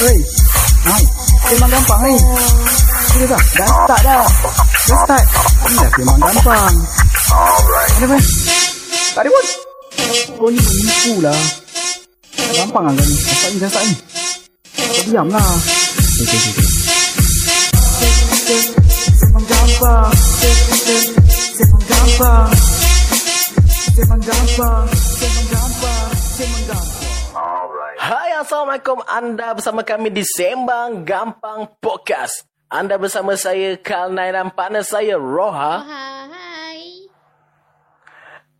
Hei, hai, memang gampang ni. Sudah dah, dah start dah. Dah start. Ni dah memang gampang. Ada apa? Tak ada pun. Kau ni menipu lah. Gampang lah kau ni. Start ni, start ni. Kau diam lah. Okay, okay, okay. Memang gampang. Memang gampang. Memang gampang. Memang gampang. Memang gampang. Hai Assalamualaikum. Anda bersama kami di Sembang Gampang Podcast. Anda bersama saya Kalnai dan partner saya Roha. Hai.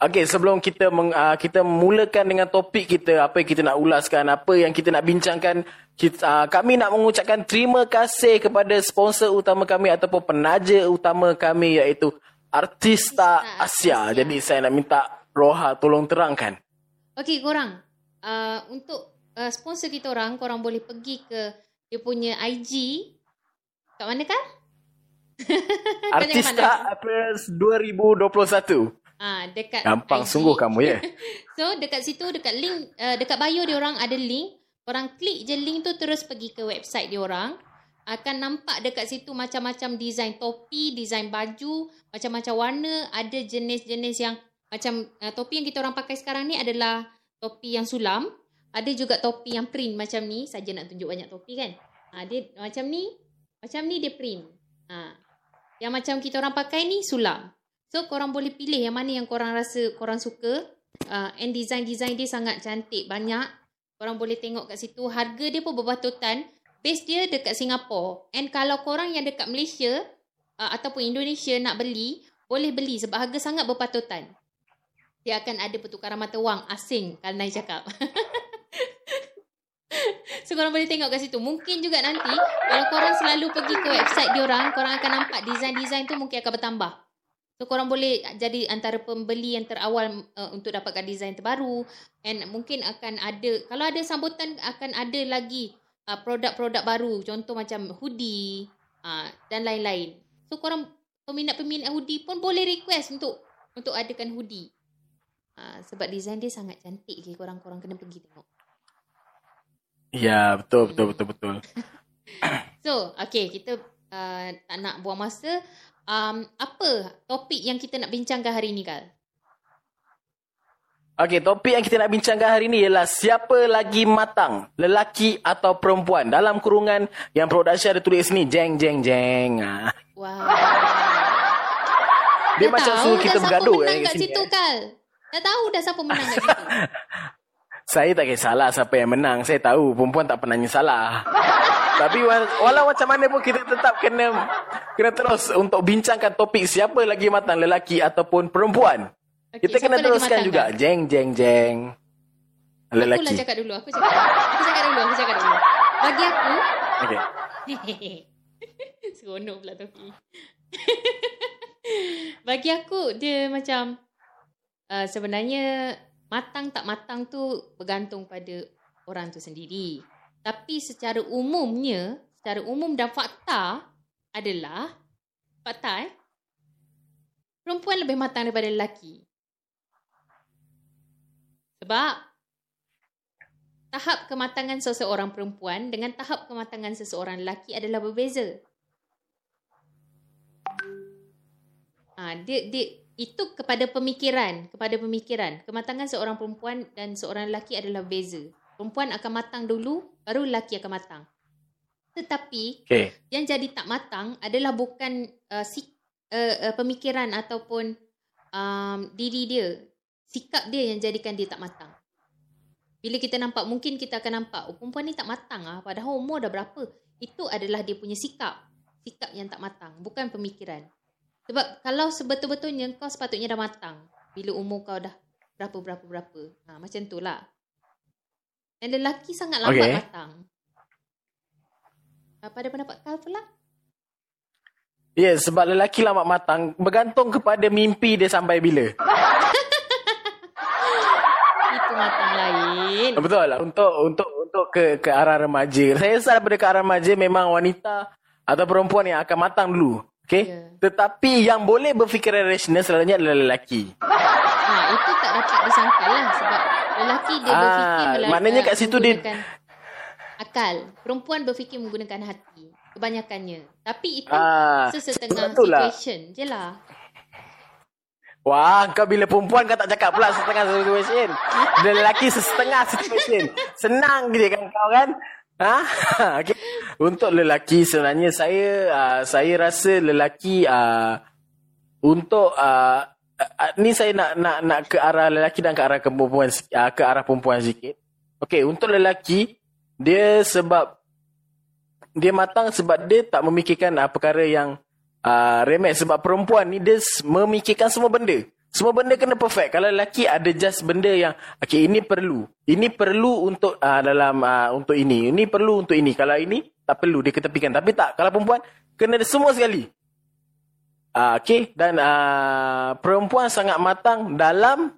Okey sebelum kita meng, uh, kita mulakan dengan topik kita Apa yang kita nak ulaskan Apa yang kita nak bincangkan kita, uh, Kami nak mengucapkan terima kasih kepada sponsor utama kami Ataupun penaja utama kami iaitu Artista Asia. Jadi saya nak minta Roha tolong terangkan. Okey korang. Uh, untuk uh, sponsor kita orang, korang boleh pergi ke dia punya IG. Kat mana kan? Artista. Appearance 2021 Ah, dekat Gampang IG. sungguh kamu ya So dekat situ dekat link uh, dekat bio dia orang ada link. Korang klik je link tu terus pergi ke website dia orang. Akan nampak dekat situ macam-macam design topi, design baju, macam-macam warna, ada jenis-jenis yang macam uh, topi yang kita orang pakai sekarang ni adalah topi yang sulam. Ada juga topi yang print macam ni. Saja nak tunjuk banyak topi kan. Ha, dia macam ni. Macam ni dia print. Ha. Yang macam kita orang pakai ni sulam. So korang boleh pilih yang mana yang korang rasa korang suka. Uh, and design-design dia sangat cantik. Banyak. Korang boleh tengok kat situ. Harga dia pun berpatutan. Base dia dekat Singapore. And kalau korang yang dekat Malaysia uh, ataupun Indonesia nak beli, boleh beli sebab harga sangat berpatutan. Dia akan ada pertukaran mata wang asing kalau Nai cakap. so korang boleh tengok kat situ. Mungkin juga nanti kalau korang selalu pergi ke website diorang, korang akan nampak design-design tu mungkin akan bertambah. So korang boleh jadi antara pembeli yang terawal uh, untuk dapatkan design terbaru and mungkin akan ada kalau ada sambutan akan ada lagi uh, produk-produk baru contoh macam hoodie uh, dan lain-lain. So korang peminat-peminat hoodie pun boleh request untuk untuk adakan hoodie. Uh, sebab design dia sangat cantik je korang-korang kena pergi tengok. Ya betul betul betul betul So, okay, kita uh, tak nak buang masa. Um, apa topik yang kita nak bincangkan hari ni, Kal? Okey topik yang kita nak bincangkan hari ni ialah Siapa lagi matang Lelaki atau perempuan Dalam kurungan yang production ada tulis ni Jeng jeng jeng Ah. Wow. Dia Dah macam tahu suruh kita dah bergaduh siapa eh, menang kat kat sini, situ, eh. Kal. Dah tahu dah siapa menang kat situ. Saya tak kisahlah siapa yang menang Saya tahu perempuan tak pernah salah Tapi wa- walau macam mana pun kita tetap kena Kena terus untuk bincangkan topik Siapa lagi matang lelaki ataupun perempuan Okey, Kita kena teruskan matang, juga Kal? Jeng jeng jeng Aku lah Lelaki cakap dulu. Aku cakap. Aku cakap dulu. Aku cakap dulu. Bagi aku. Okey Seronok pula topi. Bagi aku, dia macam... Uh, sebenarnya, matang tak matang tu bergantung pada orang tu sendiri. Tapi secara umumnya, secara umum dan fakta adalah... Fakta eh? Perempuan lebih matang daripada lelaki. Sebab tahap kematangan seseorang perempuan dengan tahap kematangan seseorang lelaki adalah berbeza. Ah, dia dia itu kepada pemikiran, kepada pemikiran. Kematangan seorang perempuan dan seorang lelaki adalah beza. Perempuan akan matang dulu, baru lelaki akan matang. Tetapi Okey yang jadi tak matang adalah bukan uh, si, uh, uh, pemikiran ataupun um, diri dia. Sikap dia yang jadikan dia tak matang. Bila kita nampak, mungkin kita akan nampak, oh perempuan ni tak matang ah, padahal umur dah berapa. Itu adalah dia punya sikap. Sikap yang tak matang, bukan pemikiran. Sebab kalau sebetul-betulnya kau sepatutnya dah matang. Bila umur kau dah berapa-berapa-berapa. Ha, macam tu lah. Dan lelaki sangat lambat Okey. matang. Ah, Pada pendapat kau pula? Ya, yeah, sebab lelaki lambat matang bergantung kepada mimpi dia sampai bila. Itu matang lain. Betul lah. Untuk untuk untuk ke ke arah remaja. Saya rasa daripada ke arah remaja memang wanita atau perempuan yang akan matang dulu. Okay? Ya. Tetapi yang boleh berfikiran rasional selalunya adalah lelaki. Ha, itu tak dapat disangkal lah sebab lelaki dia Ah, berfikir melalui maknanya kat situ dia- akal. Perempuan berfikir menggunakan hati. Kebanyakannya. Tapi itu Ah, sesetengah lah. situation je lah. Wah, kau bila perempuan kau tak cakap pula setengah situation. Bila lelaki setengah situation. Senang je kan kau kan? Ha? okay. Untuk lelaki sebenarnya saya uh, saya rasa lelaki uh, untuk uh, uh, ni saya nak nak nak ke arah lelaki dan ke arah perempuan uh, ke arah perempuan sikit. Okey, untuk lelaki dia sebab dia matang sebab dia tak memikirkan uh, perkara yang uh, remeh sebab perempuan ni dia memikirkan semua benda. Semua benda kena perfect. Kalau lelaki ada just benda yang okey ini perlu. Ini perlu untuk uh, dalam uh, untuk ini. Ini perlu untuk ini. Kalau ini tak perlu dia ketepikan. Tapi tak kalau perempuan kena ada semua sekali. Uh, okey dan uh, perempuan sangat matang dalam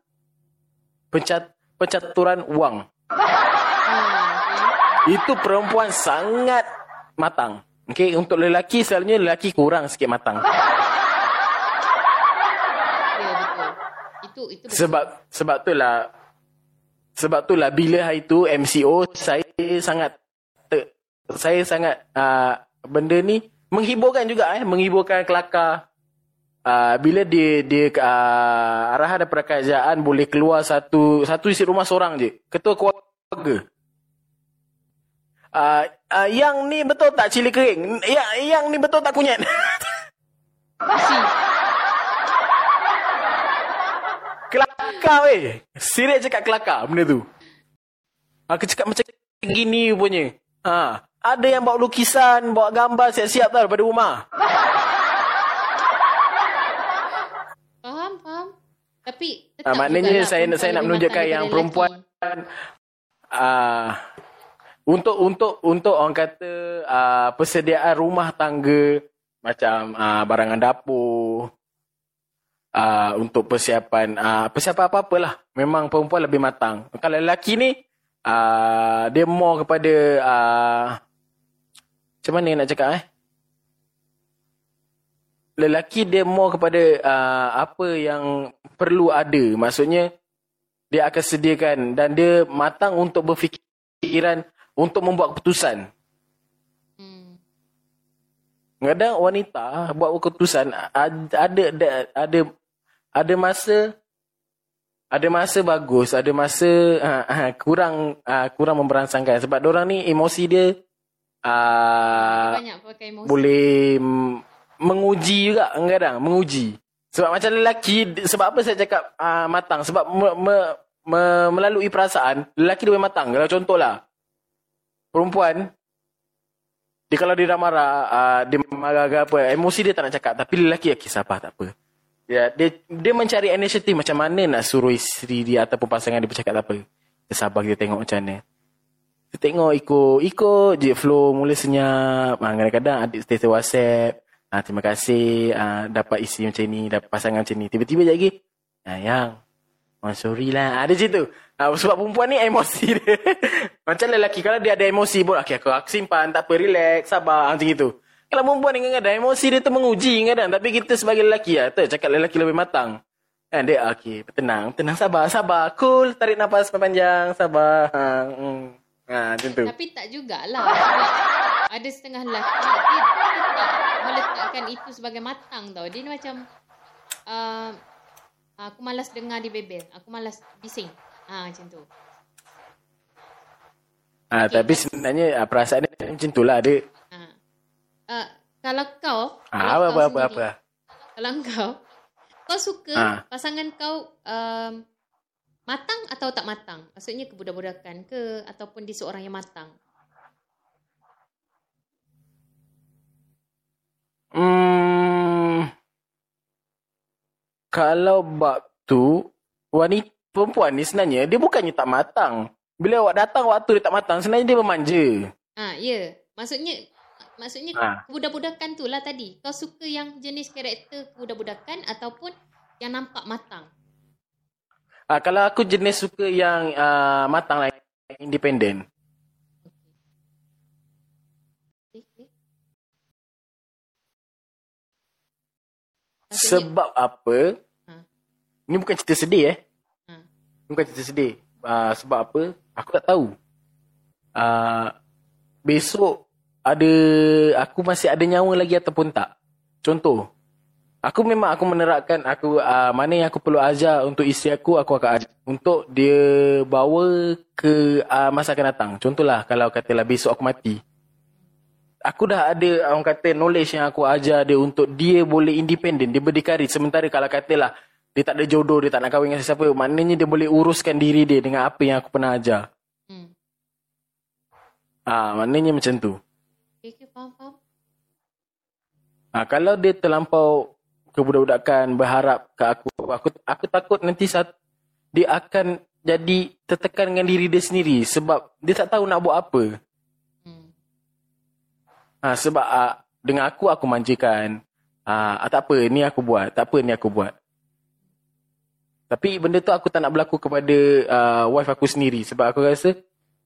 pencat pencaturan wang. Itu perempuan sangat matang. Okey, untuk lelaki selalunya lelaki kurang sikit matang. okay. Ya betul. Itu itu betul. Sebab sebab tu lah sebab tu lah bila hari tu MCO saya sangat ter, saya sangat uh, benda ni menghiburkan juga eh menghiburkan kelakar uh, bila dia dia uh, arahan daripada kerajaan boleh keluar satu satu isi rumah seorang je ketua keluarga uh, uh, yang ni betul tak cili kering yang yang ni betul tak kunyit Si. Kelakar weh. Serius cakap kelakar benda tu. Aku cakap macam gini punya. Ha. Ada yang bawa lukisan, bawa gambar siap-siap tau daripada rumah. Faham, faham. Tapi Ha, tetap maknanya jugalah saya perempuan saya nak menunjukkan yang perempuan ah untuk untuk untuk orang kata ah, persediaan rumah tangga macam ah, barangan dapur ah, untuk persiapan ah, persiapan apa-apalah memang perempuan lebih matang. Kalau lelaki ni ah, dia more kepada ah, macam mana nak cakap eh? Lelaki dia more kepada uh, apa yang perlu ada. Maksudnya dia akan sediakan dan dia matang untuk berfikiran untuk membuat keputusan. Hmm. Kadang wanita buat keputusan ada ada ada ada, masa ada masa bagus, ada masa uh, uh, kurang uh, kurang memberangsangkan sebab orang ni emosi dia uh, Banyak pakai emosi. boleh menguji juga kadang menguji. Sebab macam lelaki sebab apa saya cakap uh, matang? Sebab me, me, me, melalui perasaan lelaki dia boleh matang. Kalau contohlah perempuan dia kalau dia dah marah uh, dia marah ke apa emosi dia tak nak cakap. Tapi lelaki ya kisah apa tak apa ya dia dia mencari inisiatif macam mana nak suruh isteri dia ataupun pasangan dia bercakap apa. Kita sabar kita tengok macam mana. Kita tengok ikut ikut je flow mula senyap. Ha, kadang-kadang adik status whatsapp. Ha, terima kasih. Ha, dapat isi macam ni dapat pasangan macam ni. Tiba-tiba je lagi ha, yang oh, sorry lah. Ada macam tu. Ha, sebab perempuan ni emosi dia. Macam lelaki kalau dia ada emosi pun okay, aku, aku simpan tak apa relax sabar macam itu kalau perempuan ni kadang-kadang emosi dia tu menguji kadang tapi kita sebagai lelaki lah tu cakap lelaki lebih matang Kan dia okey, tenang, tenang sabar, sabar, cool, tarik nafas panjang, sabar. Ha, hmm. ha macam tu. Tapi tak jugalah. Ada setengah lelaki dia, dia tak meletakkan itu sebagai matang tau. Dia ni macam uh, aku malas dengar dia bebel. Aku malas bising. Ha macam tu. Ah, Okey, tapi sebenarnya ah, perasaan dia macam tu lah. Dia, Ha. Uh, kalau kau, ah, kalau apa, kau apa, apa, sendiri, apa. Kalau kau, kau suka Ah. pasangan kau um, matang atau tak matang? Maksudnya kebudak-budakan ke ataupun dia seorang yang matang? Hmm, kalau bab tu, wanita perempuan ni sebenarnya, dia bukannya tak matang. Bila awak datang waktu dia tak matang, sebenarnya dia memanja. Ah, ya. Maksudnya maksudnya Ah. kebudak-budakan tu lah tadi. Kau suka yang jenis karakter kebudak-budakan ataupun yang nampak matang? Ah, kalau aku jenis suka yang ah, matang lah, independen. Sebab apa? Ha. Ni bukan cerita sedih eh. Ha. Bukan cerita sedih. Uh, sebab apa? Aku tak tahu. Uh, besok ada aku masih ada nyawa lagi ataupun tak. Contoh, aku memang aku menerapkan aku uh, mana yang aku perlu ajar untuk isteri aku aku akan ajar untuk dia bawa ke uh, masa akan datang. Contohlah kalau katalah besok aku mati. Aku dah ada orang kata knowledge yang aku ajar dia untuk dia boleh independen, dia berdikari. Sementara kalau katalah dia tak ada jodoh, dia tak nak kahwin dengan sesiapa, maknanya dia boleh uruskan diri dia dengan apa yang aku pernah ajar. Hmm. Ah, maknanya macam tu. Faham, faham. Ah, kalau dia terlampau kebudak-budakan berharap ke aku, aku aku takut nanti saat dia akan jadi tertekan dengan diri dia sendiri sebab dia tak tahu nak buat apa. Hmm. Ha, sebab ah, dengan aku aku manjakan. Ah, ah, tak apa ni aku buat, tak apa ni aku buat. Tapi benda tu aku tak nak berlaku kepada uh, wife aku sendiri sebab aku rasa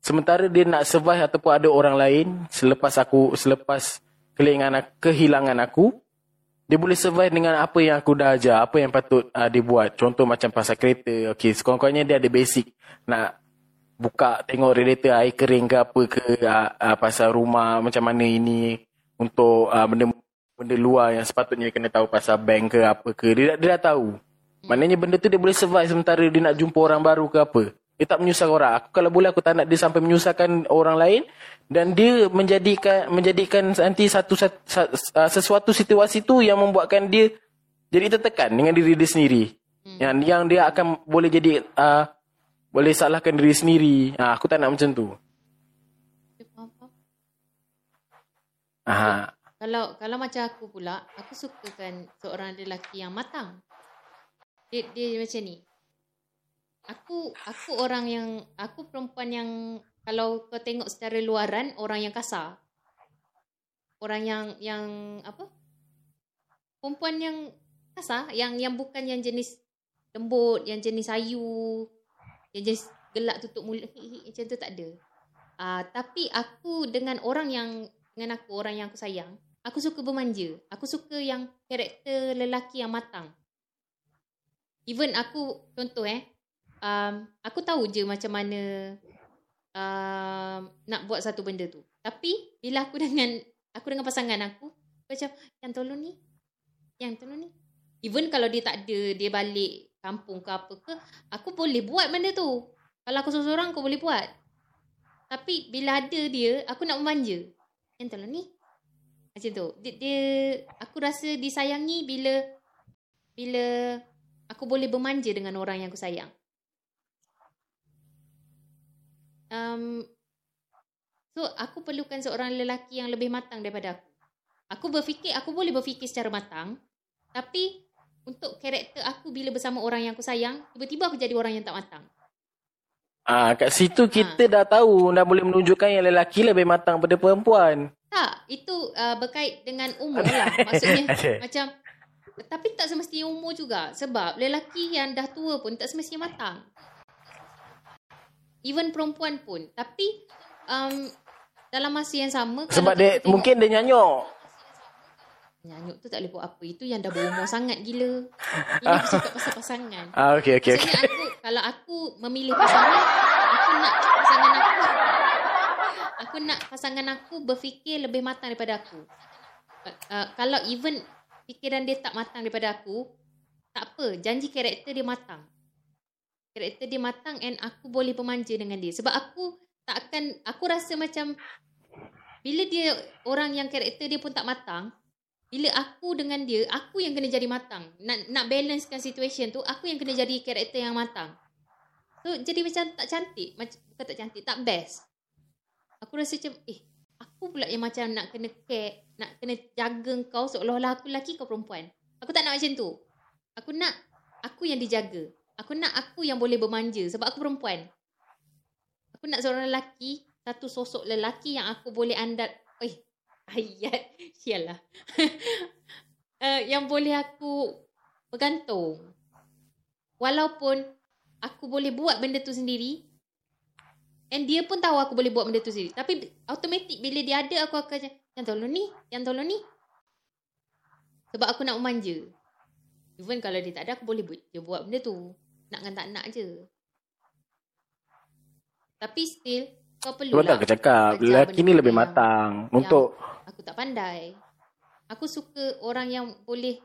sementara dia nak survive ataupun ada orang lain selepas aku selepas kehilangan aku dia boleh survive dengan apa yang aku dah ajar, apa yang patut uh, dia buat. Contoh macam pasal kereta, okey, sekurang-kurangnya dia ada basic nak buka tengok radiator air kering ke apa ke uh, uh, pasal rumah macam mana ini untuk uh, benda benda luar yang sepatutnya kena tahu pasal bank ke apa ke dia, dia dah tahu. Maknanya benda tu dia boleh survive sementara dia nak jumpa orang baru ke apa. Dia tak menyusahkan orang. Aku kalau boleh aku tak nak dia sampai menyusahkan orang lain dan dia menjadikan menjadikan nanti satu, satu, sesuatu situasi tu yang membuatkan dia jadi tertekan dengan diri dia sendiri. Hmm. Yang yang dia akan boleh jadi uh, boleh salahkan diri sendiri. Uh, aku tak nak macam tu. Aha. Kalau kalau macam aku pula, aku sukakan seorang lelaki yang matang. Dia, dia macam ni. Aku aku orang yang aku perempuan yang kalau kau tengok secara luaran orang yang kasar. Orang yang yang apa? Perempuan yang kasar, yang yang bukan yang jenis lembut, yang jenis ayu, yang jenis gelak tutup mulut macam tu tak ada. Uh, tapi aku dengan orang yang dengan aku orang yang aku sayang, aku suka bermanja. Aku suka yang karakter lelaki yang matang. Even aku contoh eh, um, aku tahu je macam mana um, nak buat satu benda tu. Tapi bila aku dengan aku dengan pasangan aku, aku macam yang tolong ni, yang tolong ni. Even kalau dia tak ada, dia balik kampung ke apa ke, aku boleh buat benda tu. Kalau aku seorang-seorang aku boleh buat. Tapi bila ada dia, aku nak memanja. Yang tolong ni. Macam tu. Dia, dia aku rasa disayangi bila bila aku boleh bermanja dengan orang yang aku sayang. Um, so, aku perlukan seorang lelaki yang lebih matang daripada aku. Aku berfikir, aku boleh berfikir secara matang. Tapi, untuk karakter aku bila bersama orang yang aku sayang, tiba-tiba aku jadi orang yang tak matang. Ah, kat situ kita dah tahu dah boleh menunjukkan yang lelaki lebih matang pada perempuan. Tak, itu uh, berkait dengan umur lah. Maksudnya, macam, tapi tak semestinya umur juga. Sebab lelaki yang dah tua pun tak semestinya matang. Even perempuan pun. Tapi, um, dalam masa yang sama... Sebab dia tengok- mungkin dia nyanyuk. Nyanyuk tu tak boleh buat apa. Itu yang dah berumur sangat gila. Ini cakap pasal pasangan. Ah, okey okey Maksudnya okey. aku, kalau aku memilih pasangan, aku nak pasangan aku. Aku nak pasangan aku berfikir lebih matang daripada aku. Uh, uh, kalau even fikiran dia tak matang daripada aku, tak apa. Janji karakter dia matang. Karakter dia matang and aku boleh bermanja dengan dia. Sebab aku tak akan, aku rasa macam bila dia orang yang karakter dia pun tak matang, bila aku dengan dia, aku yang kena jadi matang. Nak nak balancekan situation tu, aku yang kena jadi karakter yang matang. So, jadi macam tak cantik. Macam, bukan tak cantik, tak best. Aku rasa macam, eh, aku pula yang macam nak kena care, nak kena jaga kau seolah-olah aku lelaki kau perempuan. Aku tak nak macam tu. Aku nak aku yang dijaga. Aku nak aku yang boleh bermanja sebab aku perempuan. Aku nak seorang lelaki, satu sosok lelaki yang aku boleh andal. Eh, ayat. Sialah. uh, yang boleh aku bergantung. Walaupun aku boleh buat benda tu sendiri. And dia pun tahu aku boleh buat benda tu sendiri. Tapi automatik bila dia ada aku akan macam, yang tolong ni, yang tolong ni. Sebab aku nak memanja. Even kalau dia tak ada, aku boleh buat, dia buat benda tu. Nak kan tak nak je. Tapi still, kau perlu Sebab tak lah aku cakap, lelaki ni lebih matang. yang Untuk aku tak pandai. Aku suka orang yang boleh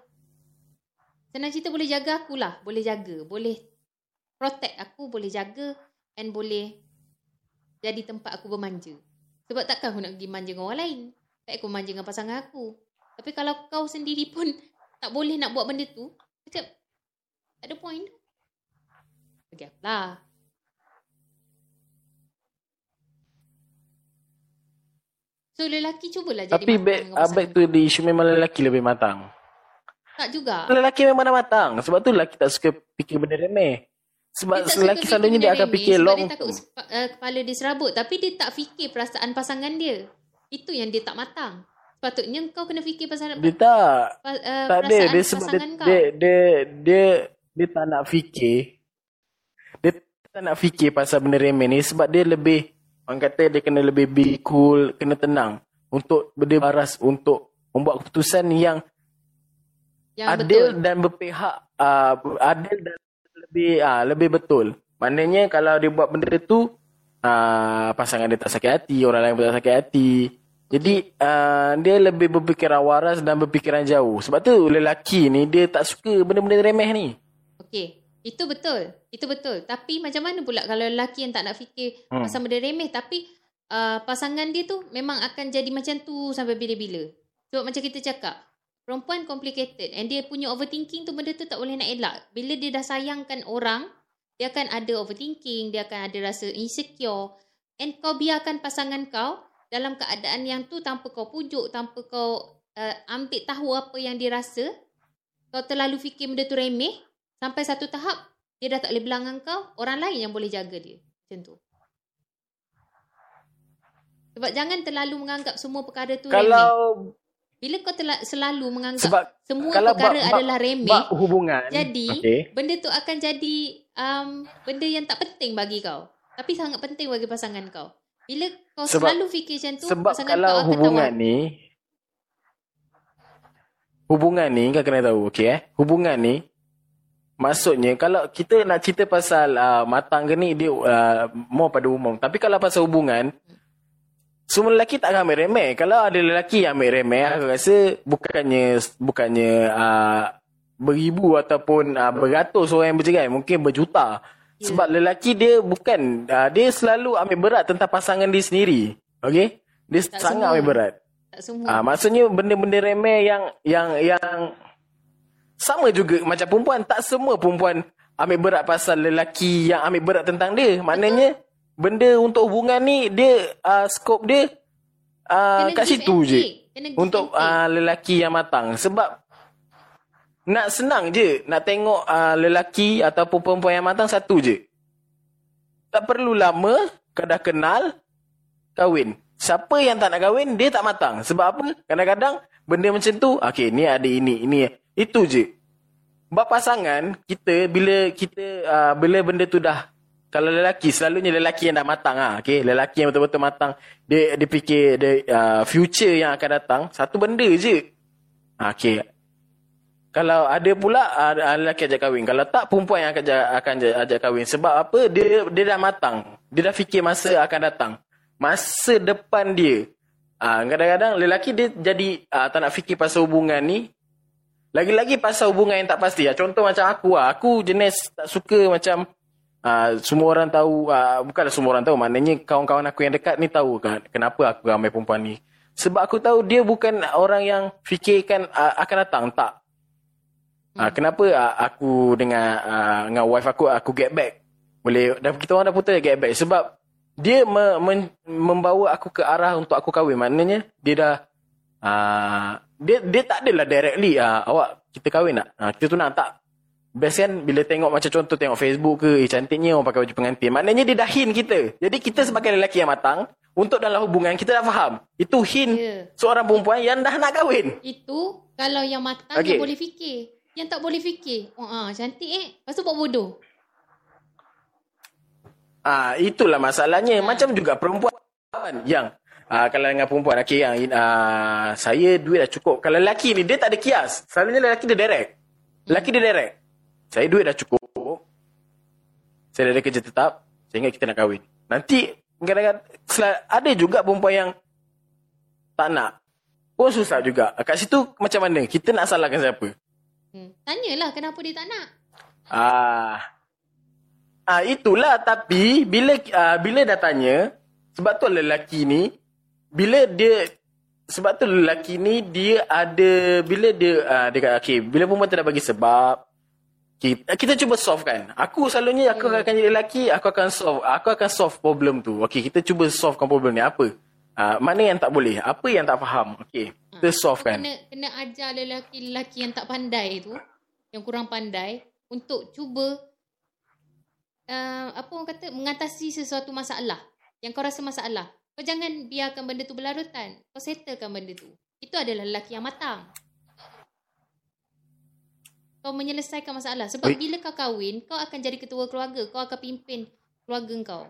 senang cerita boleh jaga aku lah, boleh jaga, boleh protect aku, boleh jaga and boleh jadi tempat aku bermanja. Sebab takkan aku nak pergi manja dengan orang lain. Tak aku manja dengan pasangan aku. Tapi kalau kau sendiri pun tak boleh nak buat benda tu, macam tak ada point. Bagi aku lah. So lelaki cubalah jadi Tapi back, uh, back pasangan. to the issue memang lelaki lebih matang. Tak juga. Lelaki memang dah matang. Sebab tu lelaki tak suka fikir benda remeh. Sebab Dia lelaki selalunya dia akan fikir long dia takut uh, kepala dia serabut. Tapi dia tak fikir perasaan pasangan dia. Itu yang dia tak matang. Sepatutnya kau kena fikir pasal Dia tak. pa, uh, tak ada. perasaan Dia sebab dia, pasangan kau. dia, dia, dia, dia tak nak fikir. Tak nak fikir pasal benda remeh ni sebab dia lebih, orang kata dia kena lebih be cool, kena tenang. Untuk benda baras, untuk membuat keputusan yang yang adil betul. dan berpihak uh, adil dan lebih uh, lebih betul. Maknanya kalau dia buat benda tu uh, pasangan dia tak sakit hati, orang lain pun tak sakit hati. Jadi uh, dia lebih berfikiran waras dan berfikiran jauh. Sebab tu lelaki ni dia tak suka benda-benda remeh ni. Okey. Itu betul. Itu betul. Tapi macam mana pula kalau lelaki yang tak nak fikir Hmm. pasal benda remeh tapi uh, pasangan dia tu memang akan jadi macam tu sampai bila-bila. Sebab macam kita cakap, perempuan complicated and dia punya overthinking tu benda tu tak boleh nak elak. Bila dia dah sayangkan orang, dia akan ada overthinking, dia akan ada rasa insecure and kau biarkan pasangan kau dalam keadaan yang tu tanpa kau pujuk, tanpa kau uh, ambil tahu apa yang dia rasa, kau terlalu fikir benda tu remeh, sampai satu tahap dia dah tak boleh belanggan kau, orang lain yang boleh jaga dia. Macam tu. Sebab jangan terlalu menganggap semua perkara tu remeh. Kalau Bila kau tela- selalu menganggap sebab semua kalau perkara bab- adalah remeh, bab hubungan. jadi Okey. benda tu akan jadi um, benda yang tak penting bagi kau. Tapi sangat penting bagi pasangan kau. Bila kau Sebab- selalu fikir macam tu, Sebab pasangan kalau kau akan hubungan tahu. ni hubungan ni kau kena tahu okey eh. Hubungan ni maksudnya kalau kita nak cerita pasal uh, matang ke ni dia uh, more pada umum. Tapi kalau pasal hubungan semua lelaki tak akan ambil remeh. Kalau ada lelaki yang ambil remeh, aku rasa bukannya bukannya uh, beribu ataupun uh, beratus orang yang bercerai, mungkin berjuta. Ya. Sebab lelaki dia bukan uh, dia selalu ambil berat tentang pasangan dia sendiri. Okey? Dia Tak sangat semua. ambil berat. Tak semua. Ah, maksudnya benda-benda remeh yang yang yang sama juga macam perempuan tak semua perempuan ambil berat pasal lelaki yang ambil berat tentang dia. Maknanya benda untuk hubungan ni dia uh, skop dia uh, Kena kat situ je. Untuk uh, lelaki yang matang sebab nak senang je nak tengok uh, lelaki ataupun perempuan yang matang satu je. Tak perlu lama kau dah kenal kahwin. Siapa yang tak nak kahwin, dia tak matang. Sebab apa? Kadang-kadang benda macam tu, okay, ni ada ini, ini. Itu je. Bab pasangan, kita bila kita, uh, bila benda tu dah, kalau lelaki, selalunya lelaki yang dah matang. Ha, okay? Lelaki yang betul-betul matang, dia, dia fikir dia, uh, future yang akan datang, satu benda je. Ha, okay. Kalau ada pula uh, lelaki ajak kahwin. Kalau tak perempuan yang akan akan ajak kahwin. Sebab apa? Dia dia dah matang. Dia dah fikir masa akan datang. Masa depan dia. Ah uh, kadang-kadang lelaki dia jadi uh, tak nak fikir pasal hubungan ni. Lagi-lagi pasal hubungan yang tak pasti. Ah, contoh macam aku lah. Aku jenis tak suka macam uh, semua orang tahu. Uh, bukanlah semua orang tahu. Maknanya kawan-kawan aku yang dekat ni tahu kan kenapa aku ramai perempuan ni. Sebab aku tahu dia bukan orang yang fikirkan uh, akan datang. Tak. Ah, kenapa ah, aku dengan ah, dengan wife aku aku get back? Boleh dah kita orang dah putus get back sebab dia me, men, membawa aku ke arah untuk aku kahwin. Maknanya dia dah ah, dia dia tak adalah directly ah, awak kita kahwin tak? Ah, kita tunang tak? Best kan bila tengok macam contoh tengok Facebook ke eh cantiknya orang pakai baju pengantin. Maknanya dia dah hint kita. Jadi kita sebagai lelaki yang matang untuk dalam hubungan kita dah faham. Itu hint Ya. seorang perempuan yang dah nak kahwin. Itu kalau yang matang Okey. yang boleh fikir. Yang tak boleh fikir. Oh, ah, cantik eh. Lepas tu buat bodoh. Ah itulah masalahnya. Macam juga perempuan yang ah kalau dengan perempuan okey yang ah saya duit dah cukup. Kalau lelaki ni dia tak ada kias. Selalunya lelaki dia direct. Lelaki dia direct. Saya duit dah cukup. Saya dah ada kerja tetap. Saya ingat kita nak kahwin. Nanti kadang-kadang ada juga perempuan yang tak nak. Pun susah juga. Kat situ macam mana? Kita nak salahkan siapa? Hmm. Tanyalah kenapa dia tak nak. Ah. Ah itulah tapi bila ah, bila dah tanya sebab tu lelaki ni bila dia sebab tu lelaki ni dia ada bila dia ah, dia kata okey bila perempuan tu dah bagi sebab kita, kita cuba solve kan. Aku selalunya aku akan jadi lelaki, aku akan solve aku akan solve problem tu. Okey, kita cuba solvekan problem ni apa? Ah, mana yang tak boleh? Apa yang tak faham? Okey, kita solve kan. Kena kena ajar lelaki-lelaki yang tak pandai tu, yang kurang pandai untuk cuba uh, apa orang kata mengatasi sesuatu masalah yang kau rasa masalah. Kau jangan biarkan benda tu berlarutan. Kau settlekan benda tu. Itu adalah lelaki yang matang. Kau menyelesaikan masalah. Sebab Oi. bila kau kahwin, kau akan jadi ketua keluarga. Kau akan pimpin keluarga kau.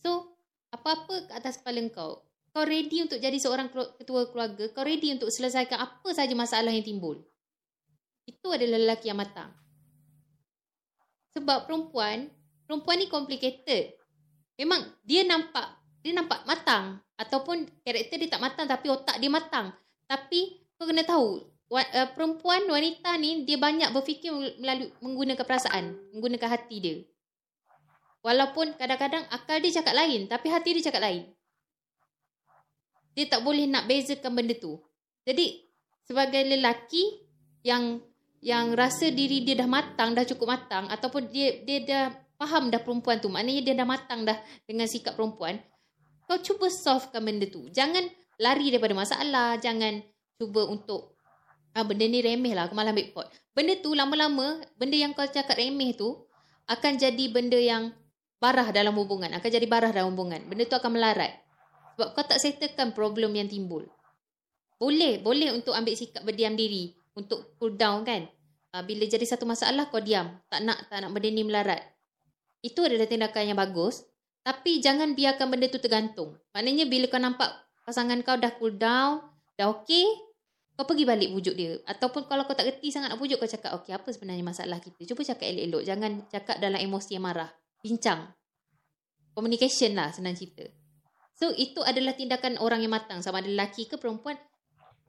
So, apa-apa ke atas kepala kau, kau ready untuk jadi seorang ketua keluarga. Kau ready untuk selesaikan apa saja masalah yang timbul. Itu adalah lelaki yang matang. Sebab perempuan, perempuan ni complicated. Memang dia nampak, dia nampak matang. Ataupun karakter dia tak matang tapi otak dia matang. Tapi kau kena tahu, uh, perempuan, wanita ni dia banyak berfikir melalui menggunakan perasaan, menggunakan hati dia. Walaupun kadang-kadang akal dia cakap lain tapi hati dia cakap lain. Dia tak boleh nak bezakan benda tu. Jadi sebagai lelaki yang yang rasa diri dia dah matang, dah cukup matang ataupun dia dia dah faham dah perempuan tu. Maknanya dia dah matang dah dengan sikap perempuan. Kau cuba solvekan benda tu. Jangan lari daripada masalah, jangan cuba untuk ah benda ni remeh lah, aku malah ambil pot. Benda tu lama-lama, benda yang kau cakap remeh tu akan jadi benda yang barah dalam hubungan, akan jadi barah dalam hubungan. Benda tu akan melarat. Sebab kau tak settlekan problem yang timbul. Boleh, boleh untuk ambil sikap berdiam diri, untuk cool down kan. Uh, bila jadi satu masalah kau diam, tak nak tak nak benda ni melarat. Itu adalah tindakan yang bagus, tapi jangan biarkan benda tu tergantung. Maknanya bila kau nampak pasangan kau dah cool down, dah okey, kau pergi balik pujuk dia. Ataupun kalau kau tak reti sangat nak pujuk, kau cakap, okey apa sebenarnya masalah kita? Cuba cakap elok-elok. Jangan cakap dalam emosi yang marah. Bincang. Communication lah senang cerita. So itu adalah tindakan orang yang matang sama ada lelaki ke perempuan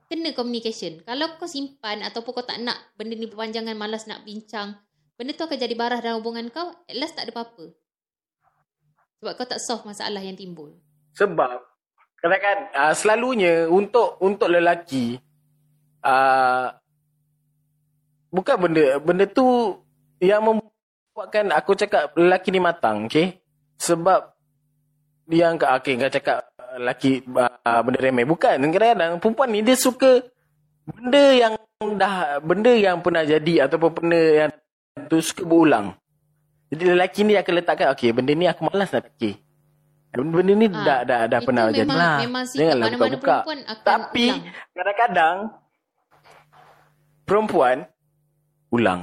kena communication. Kalau kau simpan ataupun kau tak nak benda ni berpanjangan malas nak bincang, benda tu akan jadi barah dalam hubungan kau, at last tak ada apa-apa. Sebab kau tak solve masalah yang timbul. Sebab kadang-kadang uh, selalunya untuk untuk lelaki uh, bukan benda benda tu yang membuatkan aku cakap lelaki ni matang, okey? Sebab yang okey kau cakap lelaki uh, benda remeh bukan kadang-kadang perempuan ni dia suka benda yang dah benda yang pernah jadi ataupun benda yang tu suka berulang. Jadi lelaki ni akan letakkan okey benda ni aku malas nak fikir. Benda ni Ah, dah dah dah pernah jadi memang- lah. memang Janganlah mana-mana buka-buka. perempuan akan Tapi ulang. kadang-kadang perempuan ulang,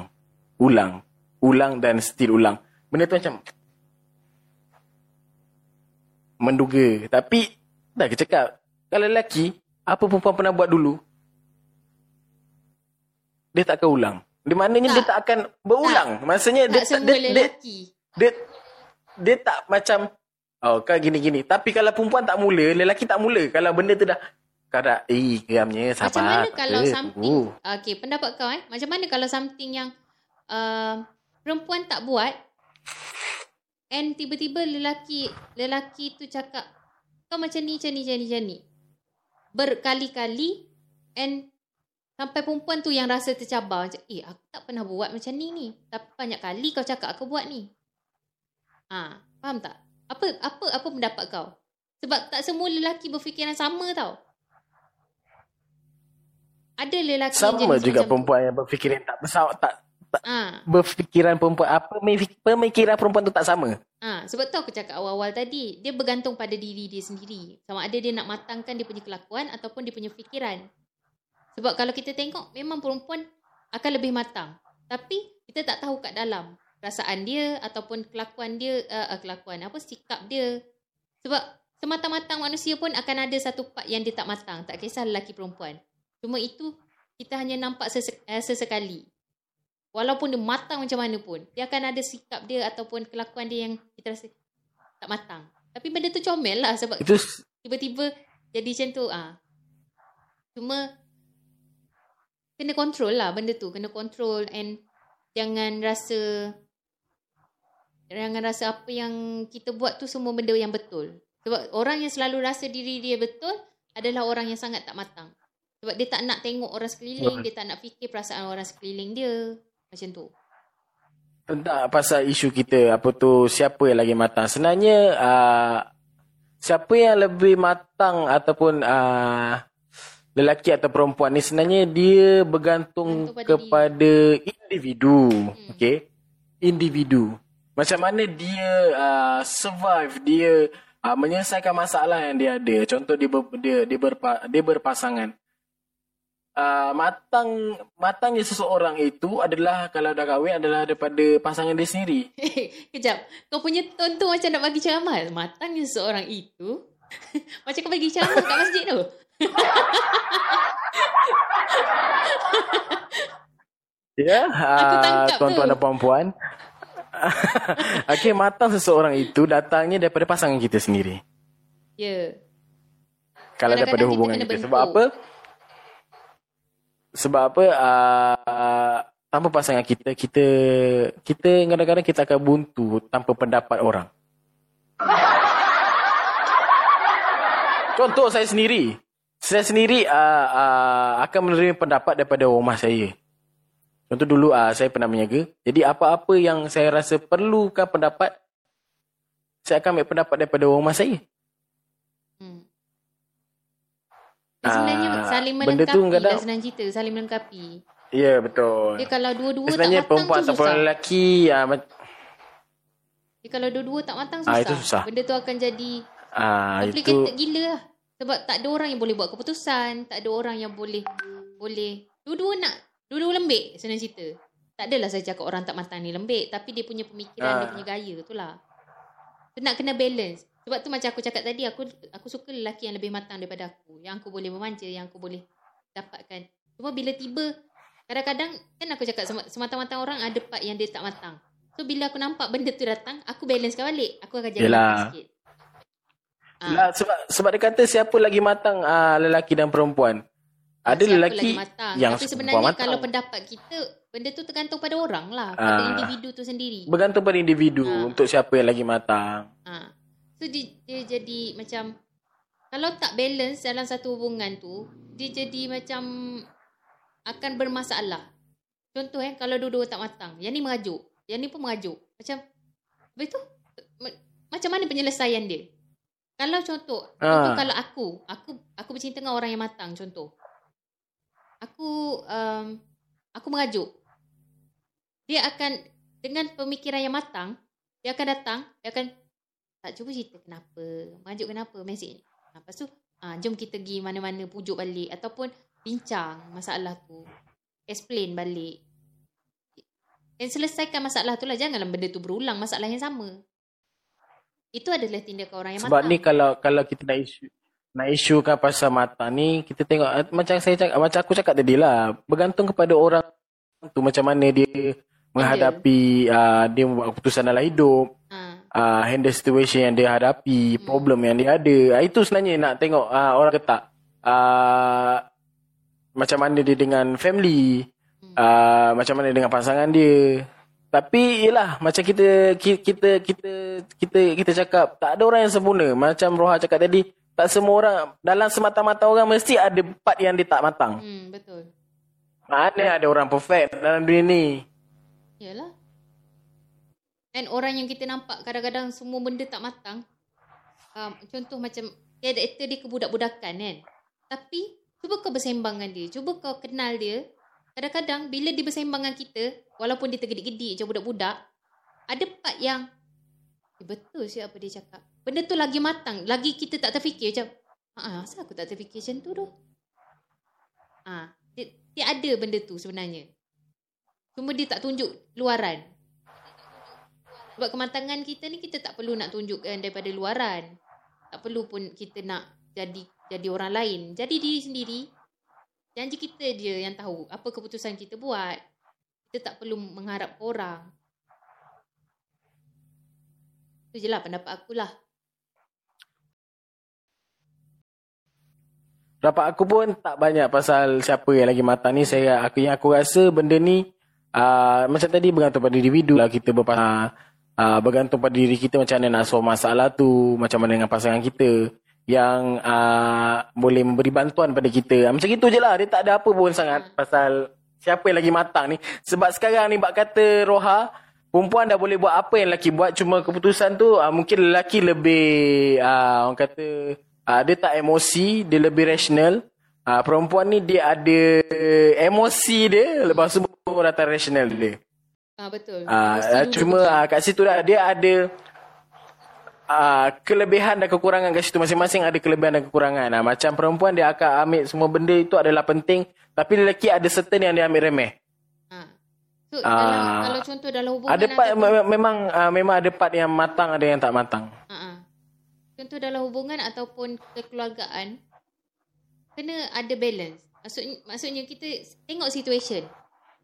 ulang, ulang dan still ulang. Benda tu macam menduga. Tapi dah ke cakap kalau lelaki apa perempuan pernah buat dulu dia tak akan ulang. Di maknanya Tak. dia tak akan berulang. Maksudnya dia Tak dia, dia, dia dia tak macam oh kau gini-gini. Tapi kalau perempuan tak mula, lelaki tak mula. Kalau benda tu dah kada eh geramnya sabar. Macam mana kalau tak apa, something tunggu. Okay pendapat kau eh Macam mana kalau something yang uh, Perempuan tak buat And tiba-tiba lelaki Lelaki tu cakap Kau macam ni Macam ni Macam ni, macam ni. Berkali-kali And Sampai perempuan tu yang rasa tercabar Macam eh aku tak pernah buat macam ni ni Tapi banyak kali kau cakap aku buat ni Ah, Faham tak? Apa apa apa pendapat kau? Sebab tak semua lelaki berfikiran sama tau. Ada lelaki yang Sama jenis juga perempuan yang berfikiran tak bersama tak Ah, berfikiran perempuan apa pemikiran perempuan tu tak sama. ah, sebab tu aku cakap awal-awal tadi, dia bergantung pada diri dia sendiri. Sama ada dia nak matangkan dia punya kelakuan ataupun dia punya fikiran. Sebab kalau kita tengok memang perempuan akan lebih matang. Tapi kita tak tahu kat dalam perasaan dia ataupun kelakuan dia, uh, kelakuan apa sikap dia. Sebab semata-matang manusia pun akan ada satu part yang dia tak matang. Tak kisah lelaki perempuan. Cuma itu kita hanya nampak uh, sesekali. Walaupun dia matang macam mana pun, dia akan ada sikap dia ataupun kelakuan dia yang kita rasa tak matang. Tapi benda tu comel lah sebab Itu tiba-tiba jadi macam tu ah. Cuma kena control lah benda tu, kena control and jangan rasa jangan rasa apa yang kita buat tu semua benda yang betul. Sebab orang yang selalu rasa diri dia betul adalah orang yang sangat tak matang. Sebab dia tak nak tengok orang sekeliling, Betul. dia tak nak fikir perasaan orang sekeliling dia. Macam tu. tentang pasal isu kita apa tu siapa yang lagi matang. Sebenarnya uh, siapa yang lebih matang ataupun uh, lelaki atau perempuan ni sebenarnya dia bergantung Bergantung pada kepada individu. Hmm. Okey. Individu. Macam mana dia uh, survive, dia uh, menyelesaikan masalah yang dia ada. Contoh dia ber, dia dia, berpa, dia berpasangan. Uh, matang matangnya seseorang itu adalah kalau dah kahwin adalah daripada pasangan dia sendiri. Kejap. Kau punya tone tu macam nak bagi ceramah. Matangnya seorang itu. macam kau bagi ceramah kat masjid tu. Ya, ah, tuan-tuan tu. dan puan-puan. Okey, matang seseorang itu datangnya daripada pasangan kita sendiri. Ya. Kalau Kadang-kadang daripada kita hubungan kita. bentuk. Sebab apa? Sebab apa? Uh, tanpa pasangan kita, kita kita kadang-kadang kita akan buntu tanpa pendapat orang. Contoh saya sendiri. Saya sendiri uh, uh, akan menerima pendapat daripada rumah saya. Contoh dulu uh, saya pernah menjaga. Jadi apa-apa yang saya rasa perlukan pendapat, saya akan ambil pendapat daripada rumah saya. Hmm. Dia sebenarnya Ah, saling melengkapi tu kadang- lah senang cerita. Saling melengkapi. Ya, betul. Dia kalau dua-dua tak matang perempuan tu ataupun susah. lelaki ah, mac- Dia kalau dua-dua tak matang Ah, susah. itu susah. Benda tu akan jadi ah, itu complicated gila lah. Sebab tak ada orang yang boleh buat keputusan. Tak ada orang yang boleh boleh dua-dua nak dua-dua lembik senang cerita. Tak adalah saya cakap orang tak matang ni lembik. Tapi dia punya pemikiran, dia Ah. punya gaya tu lah. Tu nak kena balance. Sebab tu macam aku cakap tadi, aku aku suka lelaki yang lebih matang daripada aku. Yang aku boleh memanja, yang aku boleh dapatkan. Cuma bila tiba, kadang-kadang kan aku cakap sem- semata-mata orang ada part yang dia tak matang. So bila aku nampak benda tu datang, aku balancekan balik. Aku akan jaga sikit. Ah. lah, sebab sebab dia kata siapa lagi matang ah, lelaki dan perempuan. Ada siapa lelaki matang. yang Tapi sebenarnya matang. kalau pendapat kita, benda tu tergantung pada orang lah. Pada Ah. individu tu sendiri. bergantung pada individu Ah. untuk siapa yang lagi matang. Ha. So dia, dia jadi macam kalau tak balance dalam satu hubungan tu, dia jadi macam akan bermasalah. Contoh eh kalau dua-dua tak matang, yang ni mengajuk, yang ni pun mengajuk. Macam ma- macam mana penyelesaian dia? Kalau contoh, contoh Ah. kalau aku, aku aku bercinta dengan orang yang matang contoh. Aku um, aku mengajuk. Dia akan dengan pemikiran yang matang, dia akan datang, dia akan tak cuba cerita kenapa, mengajuk kenapa, mesej. Ha, lepas tu, ah, jom kita pergi mana-mana pujuk balik ataupun bincang masalah tu. Explain balik. Dan selesaikan masalah tu lah. Janganlah benda tu berulang masalah yang sama. Itu adalah tindakan orang yang Sebab matang. ni kalau kalau kita nak isu nak isukan pasal matang ni kita tengok ah, macam saya cakap macam aku cakap tadi lah bergantung kepada orang tu macam mana dia menghadapi uh, dia membuat keputusan dalam hidup Ha. uh, handle situation yang dia hadapi, Hmm. problem yang dia ada. Uh, itu sebenarnya nak tengok uh, orang ketak. Uh, macam mana dia dengan family, Hmm. uh, macam mana dengan pasangan dia. Tapi yalah macam kita ki- kita kita kita kita cakap tak ada orang yang sempurna. Macam Roha cakap tadi, tak semua orang dalam semata-mata orang mesti ada part yang dia tak matang. Hmm, betul. Mana ada orang perfect dalam dunia ni? Yalah. Dan orang yang kita nampak kadang-kadang semua benda tak matang. Um, contoh macam karakter dia kebudak-budakan kan. Tapi cuba kau bersembang dengan dia. Cuba kau kenal dia. Kadang-kadang bila dia bersembang dengan kita, walaupun dia tergedik-gedik macam budak-budak, ada part yang eh, betul sih apa dia cakap. Benda tu lagi matang. Lagi kita tak terfikir macam, ah, asal aku tak terfikir macam tu tu? Ah, dia, dia ada benda tu sebenarnya. Cuma dia tak tunjuk luaran. Sebab kematangan kita ni kita tak perlu nak tunjukkan daripada luaran. Tak perlu pun kita nak jadi jadi orang lain. Jadi diri sendiri. Janji kita je yang tahu apa keputusan kita buat kita tak perlu mengharap orang. Itu je lah pendapat aku lah. Pendapat aku pun tak banyak pasal siapa yang lagi matang ni. Saya aku yang aku rasa benda ni uh, macam tadi bergantung pada individu lah kita berpasal. Uh, Uh, ah, bergantung pada diri kita macam mana nak solve masalah tu macam mana dengan pasangan kita yang uh, boleh memberi bantuan pada kita macam itu je lah dia tak ada apa pun sangat hmm. pasal siapa yang lagi matang ni. Sebab sekarang ni bak kata Roha, perempuan dah boleh buat apa yang lelaki buat. Cuma keputusan tu uh, mungkin lelaki lebih, uh, orang kata, uh, dia tak emosi, dia lebih rasional. Uh, perempuan ni dia ada emosi dia, lepas tu baru datang rasional dia. Ah betul. Uh, cuma uh, kat situ dah dia ada uh, kelebihan dan kekurangan kat situ masing-masing ada kelebihan dan kekurangan. Uh, macam perempuan dia akan ambil semua benda itu adalah penting tapi lelaki ada certain yang dia ambil remeh. Ha. So, Ah. dalam, kalau contoh dalam hubungan Ada part ataupun- me- memang uh, memang ada part yang matang ada yang tak matang. Ha. Contoh dalam hubungan ataupun kekeluargaan kena ada balance. Maksudnya maksudnya kita tengok situation.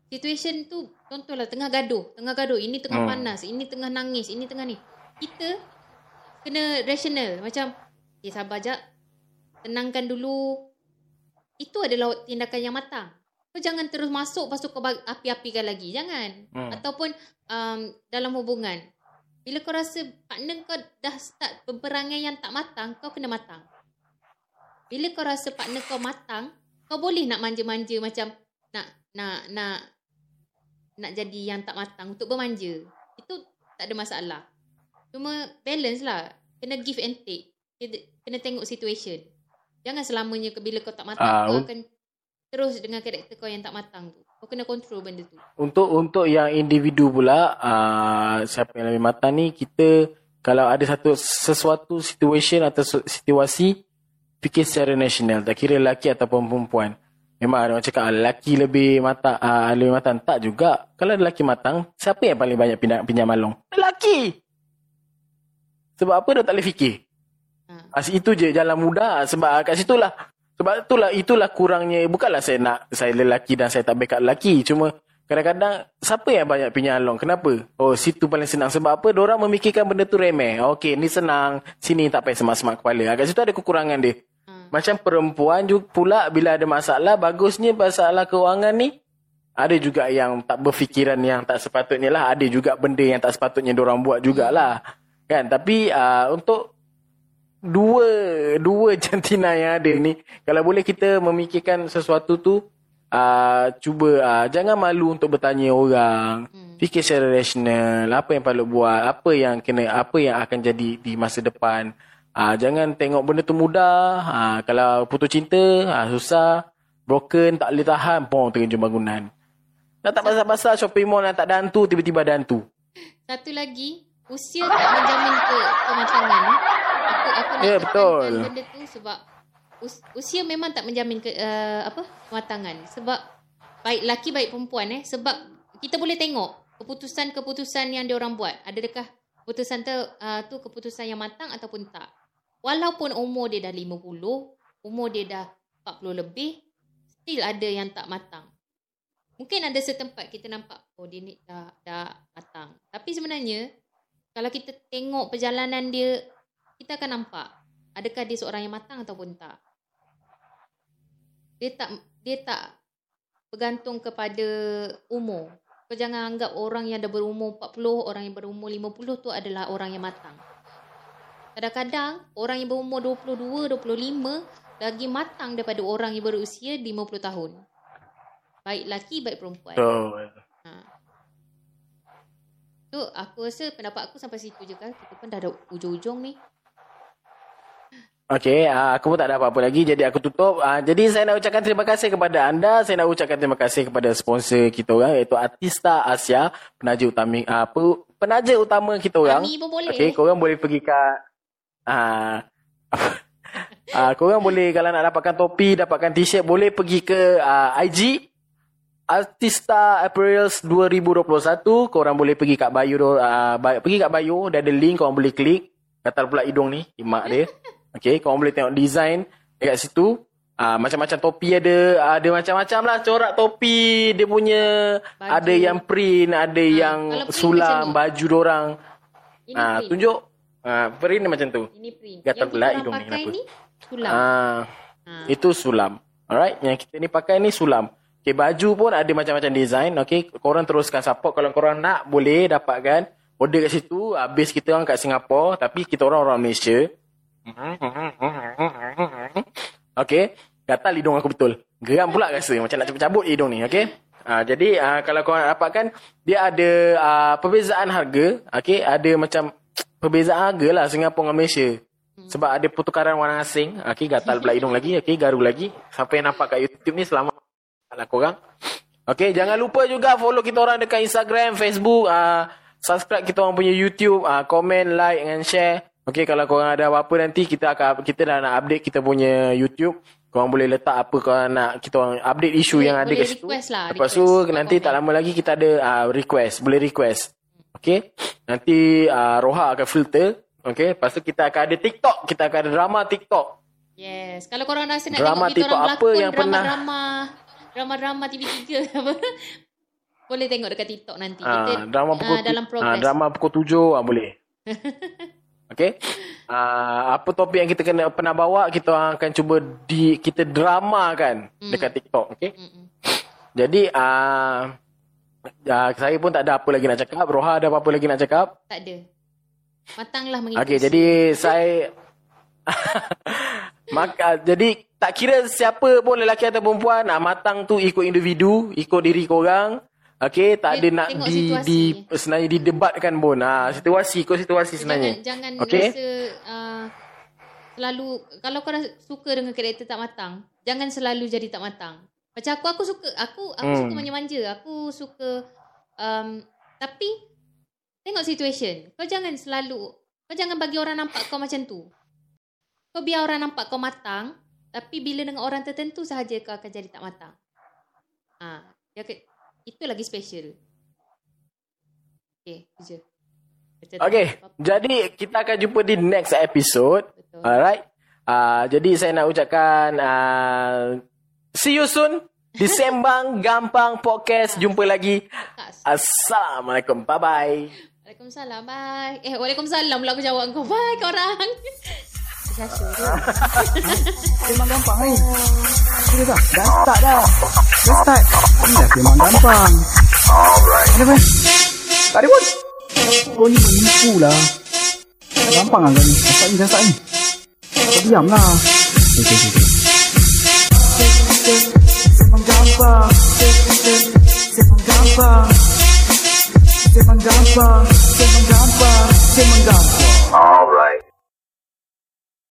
Situation tu contohlah tengah gaduh, tengah gaduh, ini tengah Hmm. panas, ini tengah nangis, ini tengah ni. Kita kena rational macam eh sabar jap. Tenangkan dulu. Itu adalah tindakan yang matang. Kau jangan terus masuk lepas tu kau api-apikan lagi. Jangan. Hmm. Ataupun um, dalam hubungan. Bila kau rasa partner kau dah start peperangan yang tak matang, kau kena matang. Bila kau rasa partner kau matang, kau boleh nak manja-manja macam nak nak nak nak jadi yang tak matang untuk bermanja. Itu tak ada masalah. Cuma balance lah. Kena give and take. Kena, tengok situation. Jangan selamanya bila kau tak matang, Ah, kau akan terus dengan karakter kau yang tak matang tu. Kau kena control benda tu. Untuk untuk yang individu pula uh, siapa yang lebih matang ni kita kalau ada satu sesuatu situation atau situasi fikir secara nasional tak kira lelaki ataupun perempuan. Memang ada orang cakap ah, lelaki lebih matang uh, lebih matang tak juga. Kalau lelaki matang siapa yang paling banyak pinjam pinjam malong? Lelaki. Sebab apa dia tak boleh fikir? Ha. Ah, itu je jalan mudah. Sebab ah, kat situlah. Sebab itulah itulah kurangnya. Bukanlah saya nak saya lelaki dan saya tak backup lelaki. Cuma kadang-kadang siapa yang banyak pinjam along? Kenapa? Oh situ paling senang. Sebab apa? Orang memikirkan benda tu remeh. Okey ni senang. Sini tak payah semak-semak kepala. Ah, kat situ ada kekurangan dia. Ha. macam perempuan juga pula bila ada masalah bagusnya masalah keuangan ni ada juga yang tak berfikiran yang tak sepatutnya lah. Ada juga benda yang tak sepatutnya orang buat jugalah kan? Tapi uh, untuk dua dua jantina yang ada ni kalau boleh kita memikirkan sesuatu tu uh, cuba uh, jangan malu untuk bertanya orang. Hmm. fikir secara rasional apa yang perlu buat apa yang kena apa yang akan jadi di masa depan. Uh, jangan tengok benda tu mudah. Uh, kalau putus cinta uh, susah. Broken tak boleh tahan pom terjun bangunan. Dah tak pasal-pasal shopping mall yang tak ada hantu tiba-tiba ada hantu. Satu lagi, usia tak menjamin ke kematangan. Aku aku nak tekankan betul. benda tu sebab us, usia memang tak menjamin ke uh, apa kematangan. Sebab baik laki baik perempuan eh sebab kita boleh tengok keputusan-keputusan yang diorang buat. Adakah keputusan tu uh, tu keputusan yang matang ataupun tak. Walaupun umur dia dah 50, umur dia dah 40 lebih, still ada yang tak matang. Mungkin ada setempat kita nampak oh dia ni dah dah matang. Tapi sebenarnya kalau kita tengok perjalanan dia kita akan nampak adakah dia seorang yang matang ataupun tak. Dia tak dia tak bergantung kepada umur. Kau jangan anggap orang yang dah berumur 40, orang yang berumur 50 tu adalah orang yang matang. Kadang-kadang orang yang berumur 22, 25 lagi matang daripada orang yang berusia 50 tahun. Baik lelaki baik perempuan. betul Ha. Tu aku rasa pendapat aku sampai situ je kan. Kita pun dah ada ujung-ujung ni. Okey, uh, aku pun tak ada apa-apa lagi jadi aku tutup. Uh, jadi saya nak ucapkan terima kasih kepada anda. Saya nak ucapkan terima kasih kepada sponsor kita orang iaitu Artista Asia, penaja utama uh, pe, penaja utama kita orang. Ami pun boleh. Okey, korang boleh pergi ke uh, uh, korang boleh kalau nak dapatkan topi, dapatkan t-shirt boleh pergi ke uh, IG Artista Apparels 2021 korang boleh pergi kat bio uh, pergi kat bio dia ada link korang boleh klik gatal pula hidung ni imak dia okey korang boleh tengok design dekat situ uh, macam-macam topi ada ada macam-macam lah corak topi dia punya Baju. ada yang print ada yang kalau print sulam ni. baju dorang Ini ah print. tunjuk ah print dia macam tu Ini print. Gatal Yang pula kita orang hidung ni, pakai kenapa? ni sulam. ah Ha. Itu sulam. Alright, yang kita ni pakai ni sulam. Okay, baju pun ada macam-macam design. Okay, korang teruskan support. Kalau korang nak, boleh dapatkan. Order kat situ. Habis kita orang kat Singapura. Tapi kita orang orang Malaysia. Okay, gatal hidung aku betul. Geram pula rasa. Macam nak cabut-cabut hidung ni. Okay. Ha, jadi uh, kalau korang dapatkan, dia ada uh, perbezaan harga. Okay, ada macam perbezaan harga lah Singapura dengan Malaysia. Sebab ada pertukaran warna asing. Okay, gatal pula hidung lagi. Okay, garu lagi. Siapa yang nampak kat YouTube ni, selamat lah korang. Okay, jangan lupa juga follow kita orang dekat Instagram, Facebook. Uh, subscribe kita orang punya YouTube. Uh, komen, like and share. Okay, kalau korang ada apa-apa nanti, kita akan kita dah nak update kita punya YouTube. Korang boleh letak apa korang nak kita orang update isu Boleh- yang ada boleh kat situ. request lah, Lepas tu nanti tak lama lagi kita ada uh, request. Boleh request. Okay. Nanti uh, Roha akan filter. Okay. Lepas tu kita akan ada TikTok. Kita akan ada drama TikTok. Yes. Kalau korang rasa nak Drama tengok kita orang berlakon drama-drama drama-drama TV3 apa boleh tengok dekat TikTok nanti. Ah, drama pukul ah, dalam tu- progress. ah, drama pukul tujuh ah, boleh. Okey. Ah, apa topik yang kita kena pernah bawa kita akan cuba di kita dramakan Hmm. dekat TikTok, okey? Mm-mm. Jadi ah ah, saya pun tak ada apa lagi nak cakap. Roha ada apa-apa lagi nak cakap? Tak ada. Matanglah mengikuti. Okey, jadi saya Maka, jadi tak kira siapa pun lelaki atau perempuan, ah, matang tu ikut individu, ikut diri korang. Okey, tak ada nak di situasi. di sebenarnya didebatkan pun. Ha, situasi ikut situasi sebenarnya. Jangan, jangan Okey? rasa uh, selalu kalau kau suka dengan karakter tak matang, jangan selalu jadi tak matang. Macam aku aku suka aku aku Hmm. suka manja-manja. Aku suka um, tapi tengok situation. Kau jangan selalu kau jangan bagi orang nampak kau macam tu. Kau biar orang nampak kau matang, tapi bila dengan orang tertentu sahaja kau akan jadi tak matang. Ah, dia ke, itu lagi special. Okay, itu je. Okey, jadi kita akan jumpa di next episode. Betul. Alright. Uh, jadi saya nak ucapkan uh, see you soon di Sembang Gampang Podcast. Jumpa lagi. Assalamualaikum. Bye bye. Waalaikumsalam. Bye. Eh, Waalaikumsalam pula aku jawab kau. Bye korang. Memang gampang ni. Sudah dah. Dah start dah. Dah start. Memang gampang. Ada apa? Tak ada pun. Kau ni menipu lah. Gampang lah kau ni. Dah start ni, dah start ni. Kau diam lah. Okay, okay, okay. Gampang. Gampang. Gampang. Gampang. Memang gampang.